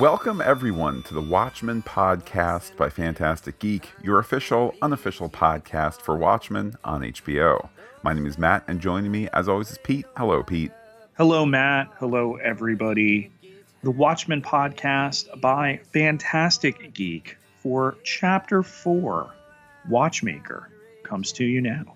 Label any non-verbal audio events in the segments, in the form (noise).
Welcome, everyone, to the Watchmen podcast by Phantastic Geek, your official, unofficial podcast for Watchmen on HBO. My name is Matt, and joining me, as always, is Pete. Hello, Pete. Hello, Matt. Hello, everybody. The Watchmen podcast by Phantastic Geek for Chapter 4 Watchmaker comes to you now.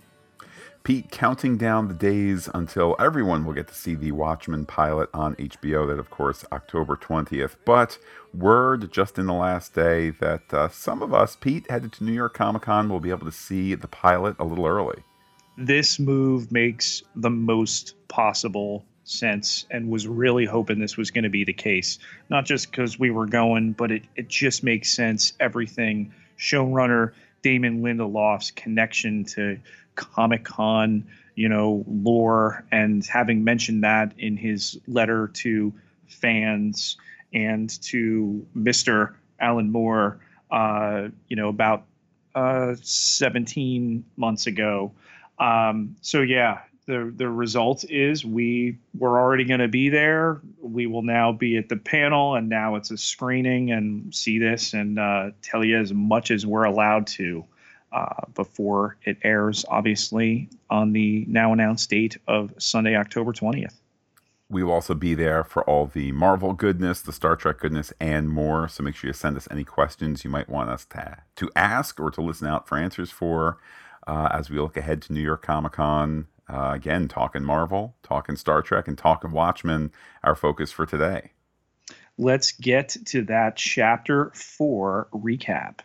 Pete counting down the days until everyone will get to see the Watchmen pilot on HBO. That, of course, October 20th. But word just in the last day that uh, some of us, Pete, headed to New York Comic Con, will be able to see the pilot a little early. This move makes the most possible sense and was really hoping this was going to be the case. Not just because we were going, but it, it just makes sense. Everything, showrunner Damon Lindelof's connection to Comic Con, you know, lore, and having mentioned that in his letter to fans and to Mr. Alan Moore, uh, you know, about uh, 17 months ago. Um, so yeah, the the result is we were already going to be there. We will now be at the panel, and now it's a screening and see this and uh, tell you as much as we're allowed to uh, before it airs, obviously, on the now announced date of Sunday, October 20th. We will also be there for all the Marvel goodness, the Star Trek goodness, and more. So make sure you send us any questions you might want us to, to ask or to listen out for answers for uh, as we look ahead to New York Comic Con. Uh, again, talking Marvel, talking Star Trek, and talking Watchmen, our focus for today. Let's get to that chapter four recap.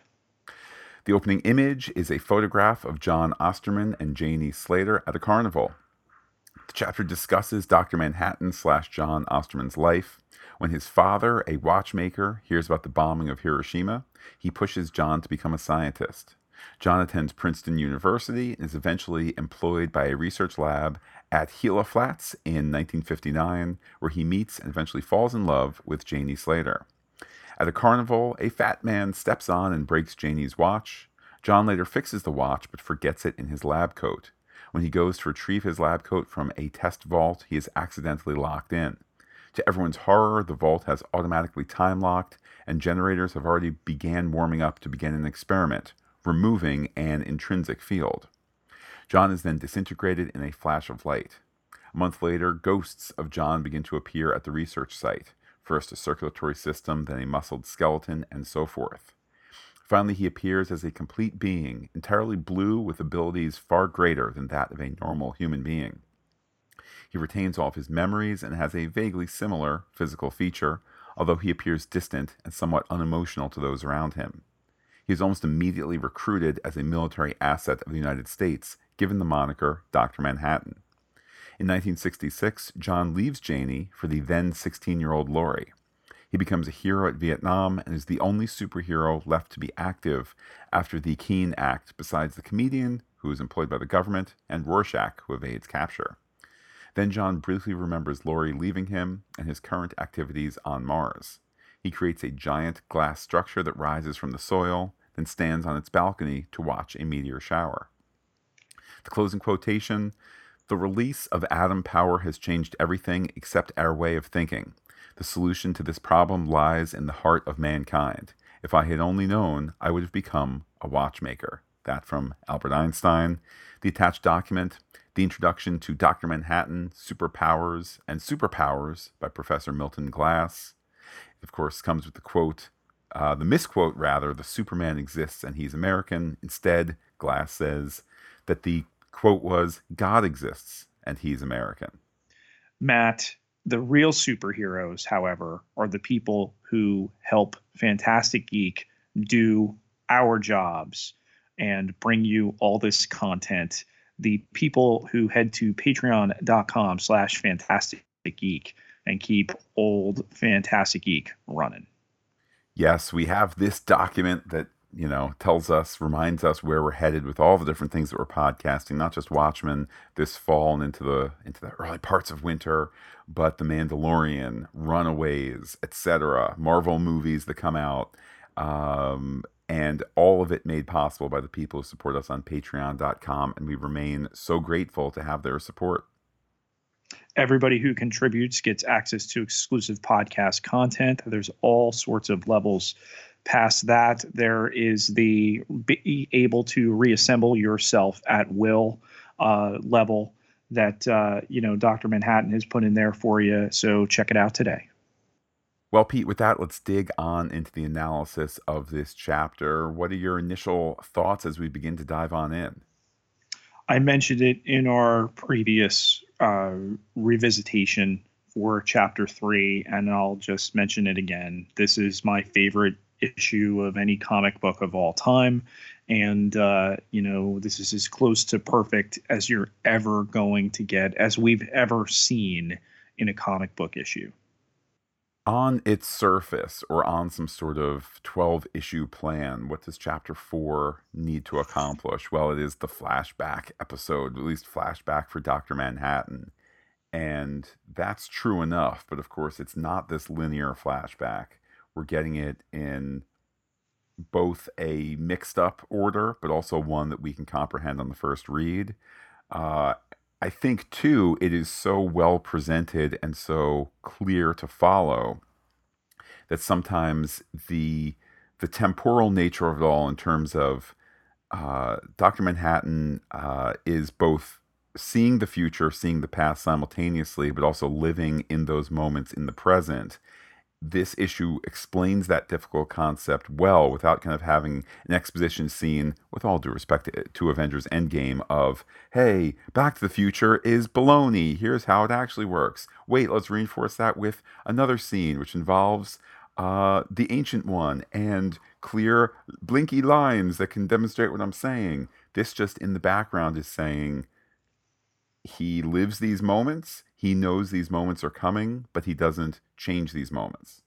The opening image is a photograph of Jon Osterman and Janie Slater at a carnival. The chapter discusses Dr. Manhattan slash Jon Osterman's life. When his father, a watchmaker, hears about the bombing of Hiroshima, he pushes Jon to become a scientist. Jon attends Princeton University and is eventually employed by a research lab at Gila Flats in 1959, where he meets and eventually falls in love with Janie Slater. At a carnival, a fat man steps on and breaks Janie's watch. Jon later fixes the watch but forgets it in his lab coat. When he goes to retrieve his lab coat from a test vault, he is accidentally locked in. To everyone's horror, the vault has automatically time locked, and generators have already began warming up to begin an experiment, removing an intrinsic field. Jon is then disintegrated in a flash of light. A month later, ghosts of Jon begin to appear at the research site first a circulatory system, then a muscled skeleton, and so forth. Finally, he appears as a complete being, entirely blue with abilities far greater than that of a normal human being. He retains all of his memories and has a vaguely similar physical feature, although he appears distant and somewhat unemotional to those around him. He is almost immediately recruited as a military asset of the United States, given the moniker Dr. Manhattan. In 1966, Jon leaves Janie for the then 16 year old Laurie. He becomes a hero at Vietnam and is the only superhero left to be active after the Keene Act, besides the comedian, who is employed by the government, and Rorschach, who evades capture. Then Jon briefly remembers Laurie leaving him and his current activities on Mars. He creates a giant glass structure that rises from the soil, then stands on its balcony to watch a meteor shower. The closing quotation the release of atom power has changed everything except our way of thinking. The solution to this problem lies in the heart of mankind. If I had only known, I would have become a watchmaker. That from Albert Einstein. The attached document, The Introduction to Dr. Manhattan, Superpowers and Superpowers by Professor Milton Glass. It, of course, comes with the quote, uh, the misquote rather, the Superman exists and he's American. Instead, Glass says that the quote was God exists and he's American. Matt, the real superheroes, however, are the people who help Phantastic Geek do our jobs and bring you all this content. The people who head to patreon.com slash phantastic geek and keep old Phantastic Geek running. Yes, we have this document that you know, tells us, reminds us where we're headed with all the different things that we're podcasting, not just Watchmen this fall and into the into the early parts of winter, but The Mandalorian, Runaways, etc., Marvel movies that come out, um, and all of it made possible by the people who support us on Patreon.com, and we remain so grateful to have their support. Everybody who contributes gets access to exclusive podcast content. There's all sorts of levels past that. There is the be able to reassemble yourself at will uh, level that uh, you know Dr. Manhattan has put in there for you. So check it out today. Well, Pete, with that, let's dig on into the analysis of this chapter. What are your initial thoughts as we begin to dive on in? I mentioned it in our previous uh, revisitation for chapter three, and I'll just mention it again. This is my favorite issue of any comic book of all time. And, uh, you know, this is as close to perfect as you're ever going to get, as we've ever seen in a comic book issue on its surface or on some sort of 12 issue plan, what does chapter 4 need to accomplish? Well, it is the flashback episode, at least flashback for Dr. Manhattan. And that's true enough, but of course, it's not this linear flashback. We're getting it in both a mixed up order, but also one that we can comprehend on the first read. Uh, I think too, it is so well presented and so clear to follow that sometimes the the temporal nature of it all, in terms of uh, Doctor Manhattan, uh, is both seeing the future, seeing the past simultaneously, but also living in those moments in the present this issue explains that difficult concept well without kind of having an exposition scene, with all due respect to, Avengers Endgame, of, hey, Back to the Future is baloney. Here's how it actually works. Wait, let's reinforce that with another scene, which involves uh, the Ancient One and clear, blinky lines that can demonstrate what I'm saying. This just in the background is saying, he lives these moments. He knows these moments are coming, but he doesn't change these moments.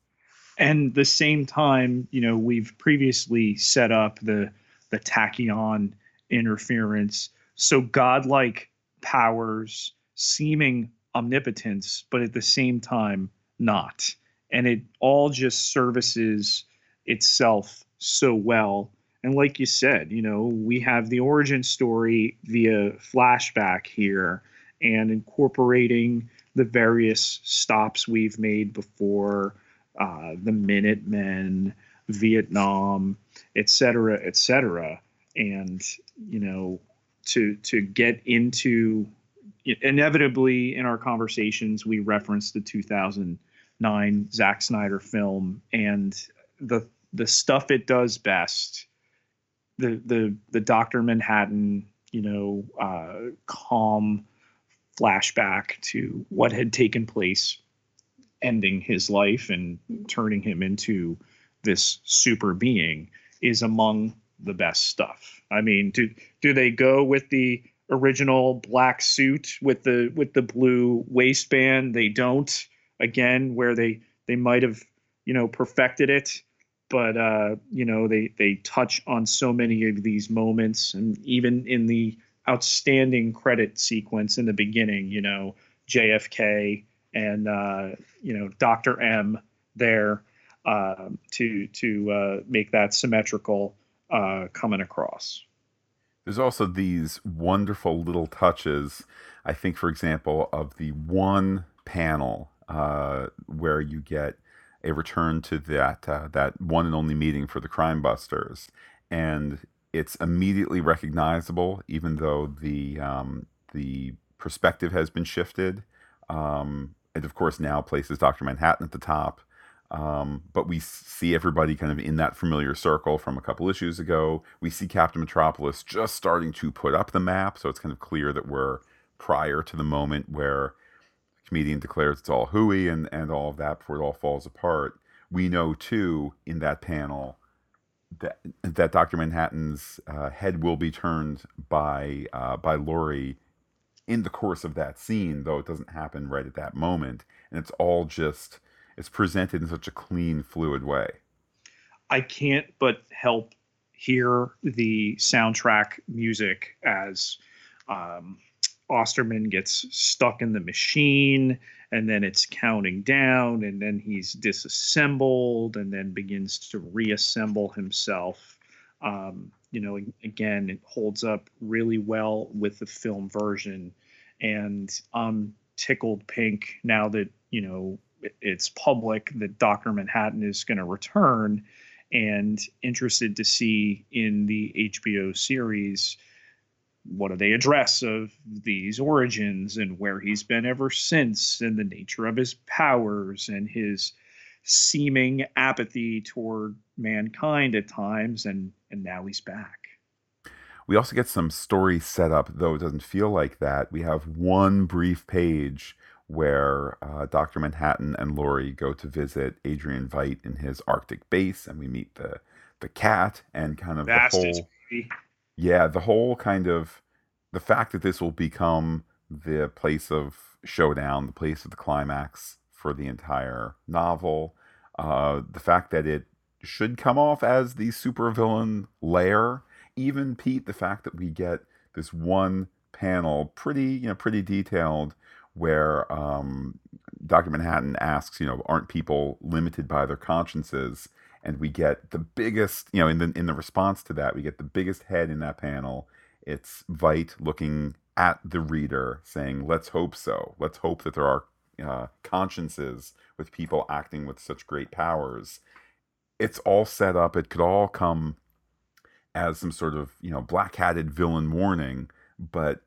And the same time, you know, we've previously set up the the tachyon interference. So godlike powers, seeming omnipotence, but at the same time not. And it all just services itself so well. And like you said, you know, we have the origin story via flashback here and incorporating the various stops we've made before uh, the Minutemen, Vietnam, et cetera, et cetera. And, you know, to, to get into inevitably in our conversations, we reference the 2009 Zack Snyder film and the, the stuff it does best, the, the, the Dr. Manhattan, you know, uh, calm, flashback to what had taken place, ending his life and turning him into this super being is among the best stuff. I mean, do do they go with the original black suit with the with the blue waistband? They don't. Again, where they they might have you know perfected it, but uh, you know they they touch on so many of these moments, and even in the outstanding credit sequence in the beginning. You know, JFK and uh, you know Dr. M there uh, to to uh, make that symmetrical uh, coming across. There's also these wonderful little touches. I think, for example, of the one panel uh, where you get a return to that uh, that one and only meeting for the crime busters and it's immediately recognizable, even though the um, the perspective has been shifted. Um, and of course, now places Doctor Manhattan at the top. Um, but we see everybody kind of in that familiar circle from a couple issues ago. We see Captain Metropolis just starting to put up the map, so it's kind of clear that we're prior to the moment where comedian declares it's all hooey and, and all of that before it all falls apart. We know too in that panel that that Doctor Manhattan's uh, head will be turned by uh, by Laurie in the course of that scene, though it doesn't happen right at that moment, and it's all just it's presented in such a clean, fluid way. I can't but help hear the soundtrack music as um, Osterman gets stuck in the machine and then it's counting down and then he's disassembled and then begins to reassemble himself. Um, you know again it holds up really well with the film version. And i'm tickled pink now that you know it's public that Doctor Manhattan is going to return, and interested to see in the HBO series what do they address of these origins and where he's been ever since and the nature of his powers and his seeming apathy toward mankind at times and and now he's back. We also get some story set up though it doesn't feel like that. We have one brief page where uh, dr manhattan and laurie go to visit adrian veidt in his arctic base and we meet the the cat and kind of the whole yeah the whole kind of the fact that this will become the place of showdown the place of the climax for the entire novel. Uh, the fact that it should come off as the supervillain lair. Even Pete, the fact that we get this one panel, pretty you know, pretty detailed, where um, Doctor Manhattan asks, you know, aren't people limited by their consciences? And we get the biggest, you know, in the in the response to that, we get the biggest head in that panel. It's Veidt looking at the reader, saying, "Let's hope so. Let's hope that there are uh, consciences with people acting with such great powers. It's all set up. It could all come as some sort of you know black hatted villain warning, but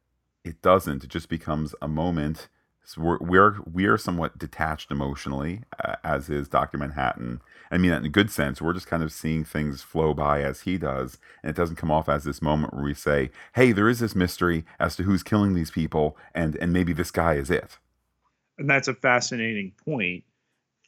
it doesn't. It just becomes a moment. So we're we're we're somewhat detached emotionally, uh, as is Doctor Manhattan. I mean that in a good sense. We're just kind of seeing things flow by as he does, and it doesn't come off as this moment where we say, "Hey, there is this mystery as to who's killing these people, and and maybe this guy is it." and that's a fascinating point.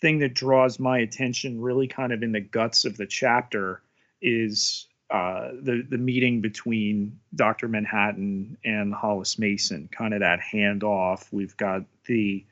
Thing that draws my attention, really, kind of in the guts of the chapter, is uh, the the meeting between Doctor Manhattan and Hollis Mason. Kind of that handoff. We've got the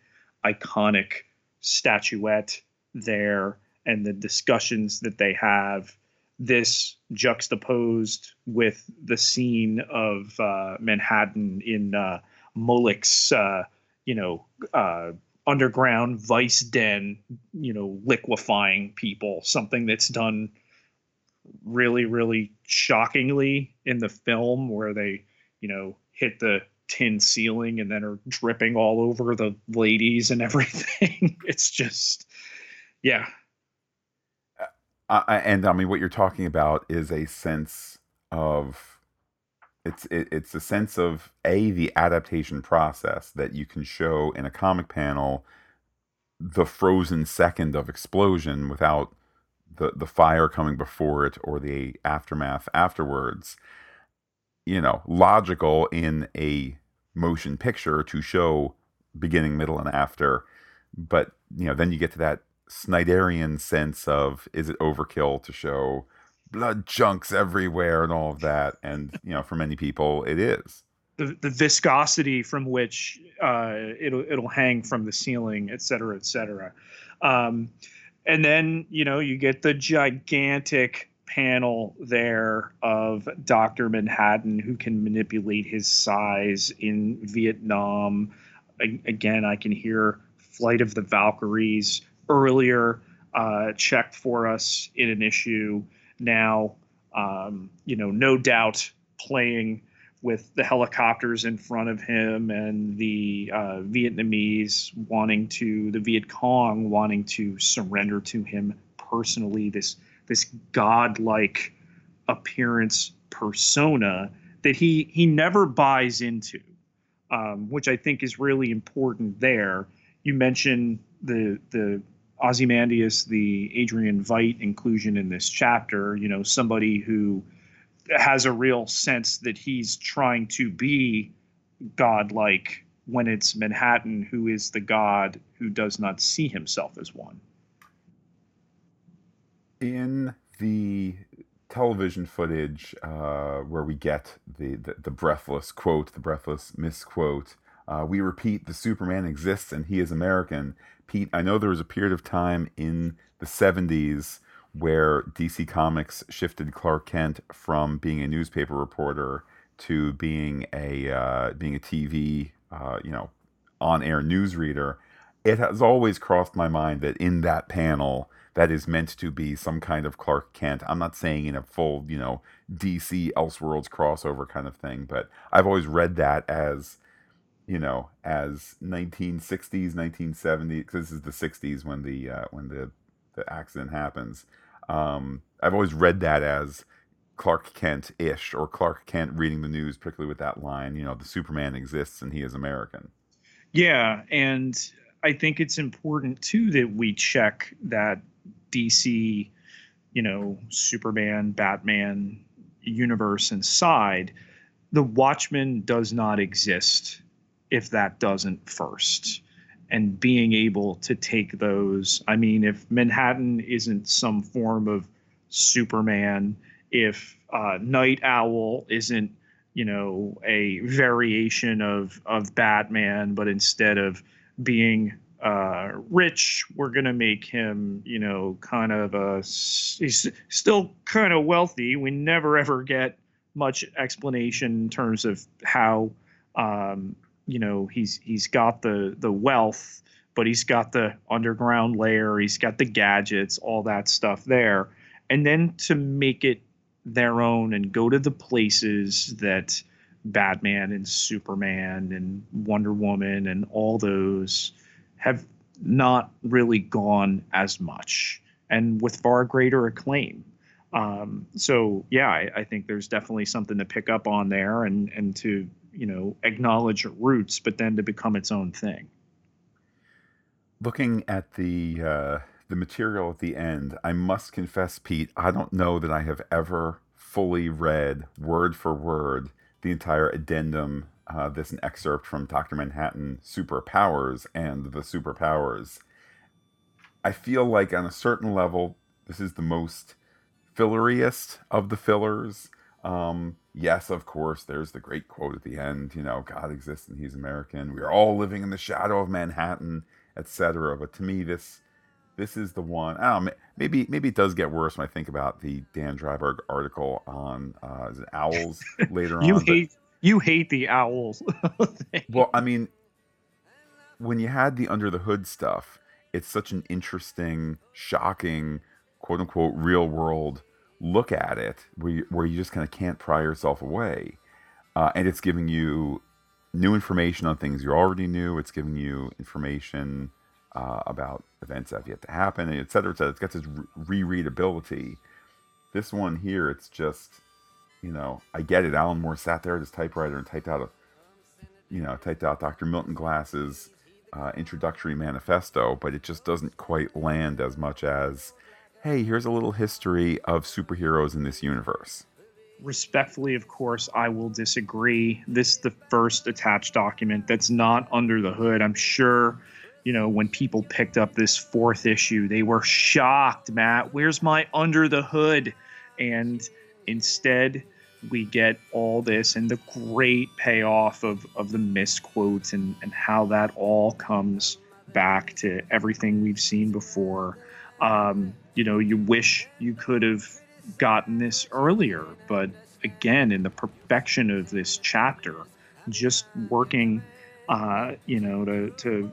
iconic statuette there, and the discussions that they have. This juxtaposed with the scene of uh, Manhattan in uh, Moloch's uh, you know, uh, underground vice den, you know, liquefying people, something that's done really, really shockingly in the film where they, you know, hit the tin ceiling and then are dripping all over the ladies and (laughs) everything. it's just, yeah. Uh, and I mean, what you're talking about is a sense of it's it, it's a sense of a the adaptation process that you can show in a comic panel the frozen second of explosion without the the fire coming before it or the aftermath afterwards you know logical in a motion picture to show beginning middle and after but you know then you get to that snyderian sense of is it overkill to show blood chunks everywhere and all of that. And you know, for many people, it is the the viscosity from which uh, it'll it'll hang from the ceiling, et cetera, et cetera. Um, and then you know you get the gigantic panel there of Doctor Manhattan who can manipulate his size in Vietnam. Again, I can hear Flight of the Valkyries earlier uh, checked for us in an issue now. Um, you know, no doubt playing with the helicopters in front of him and the uh, Vietnamese wanting to, the Viet Cong wanting to surrender to him personally. This this godlike appearance persona that he he never buys into, um, which I think is really important. There, you mentioned the the Ozymandias, the Adrian Veidt inclusion in this chapter, you know, somebody who has a real sense that he's trying to be godlike when it's Manhattan who is the god who does not see himself as one. In the television footage uh, where we get the, the, the, breathless quote, the breathless misquote, uh, we repeat the Superman exists and he is American. Pete, I know there was a period of time in the 70s where DC Comics shifted Clark Kent from being a newspaper reporter to being a uh, being a TV, uh, you know, on-air newsreader. It has always crossed my mind that in that panel, that is meant to be some kind of Clark Kent. I'm not saying in a full, you know, DC Elseworlds crossover kind of thing, but I've always read that as you know, as 1960s, 1970s, because this is the 60s when the uh, when the the accident happens. Um, I've always read that as Clark Kent ish or Clark Kent reading the news, particularly with that line, you know, the Superman exists and he is American. Yeah, and I think it's important too that we check that DC, you know, Superman, Batman universe inside. The Watchman does not exist if that doesn't first. And being able to take those, I mean, if Manhattan isn't some form of Superman, if uh, Night Owl isn't, you know, a variation of of Batman, but instead of being uh, rich, we're gonna make him, you know, kind of a. He's still kind of wealthy. We never ever get much explanation in terms of how um, you know he's he's got the the wealth but he's got the underground layer he's got the gadgets all that stuff there. And then to make it their own and go to the places that batman and superman and wonder woman and all those have not really gone as much and with far greater acclaim. Um, so yeah I, I think there's definitely something to pick up on there and and to you know acknowledge roots but then to become its own thing. Looking at the uh, the material at the end i must confess pete i don't know that i have ever fully read word for word the entire addendum uh, this an excerpt from dr manhattan superpowers and the superpowers. I feel like on a certain level this is the most filleriest of the fillers um, yes, of course, there's the great quote at the end, you know, God exists and he's American. We are all living in the shadow of Manhattan, etc. But to me, this this is the one. I don't know, maybe maybe it does get worse when I think about the Dan Dreiberg article on uh, owls (laughs) later you on. You hate, but, you hate the owls. (laughs) well, I mean, when you had the under the hood stuff, it's such an interesting, shocking, quote unquote, real world look at it where you, where you just kind of can't pry yourself away. Uh, and it's giving you new information on things you already knew. It's giving you information uh, about events that have yet to happen, et cetera, et cetera. It's got this re- rereadability. This one here, it's just, you know, I get it. Alan Moore sat there at his typewriter and typed out a, you know, typed out Dr. Milton Glass's uh, introductory manifesto, but it just doesn't quite land as much as hey, here's a little history of superheroes in this universe. Respectfully, of course, I will disagree. This is the first attached document that's not under the hood. I'm sure, you know, when people picked up this fourth issue, they were shocked, Matt. Where's my under the hood? And instead, we get all this and the great payoff of, of the misquotes and, and how that all comes back to everything we've seen before. Um, you know, you wish you could have gotten this earlier, but again, in the perfection of this chapter, just working, uh, you know, to, to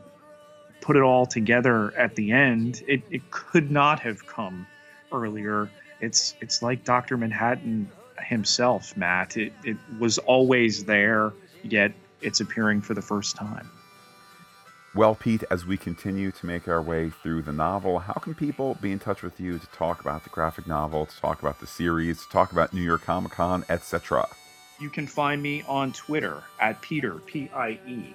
put it all together at the end, it, it could not have come earlier. It's it's like Dr. Manhattan himself, Matt. It, it was always there, yet it's appearing for the first time. Well, Pete, as we continue to make our way through the novel, how can people be in touch with you to talk about the graphic novel, to talk about the series, to talk about New York Comic Con, etc.? You can find me on Twitter at Peter, P I E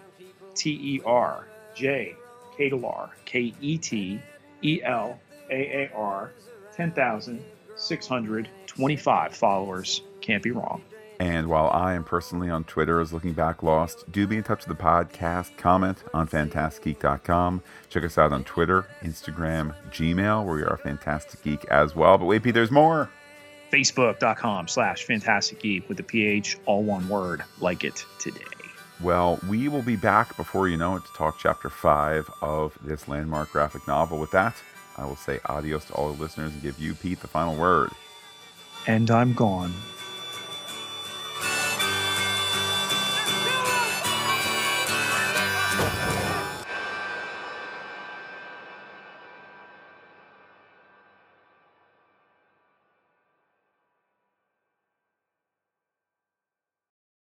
T E R J Ketelaar, K E T E L A A R, 10,625 followers. Can't be wrong. And while I am personally on Twitter as Looking Back Lost, do be in touch with the podcast. Comment on phantasticgeek.com. Check us out on Twitter, Instagram, Gmail, where we are Phantastic Geek as well. But wait, Pete, there's more. Facebook.com slash Phantastic Geek with the PH, all one word, like it today. Well, we will be back before you know it to talk chapter five of this landmark graphic novel. With that, I will say adios to all the listeners and give you, Pete, the final word. And I'm gone.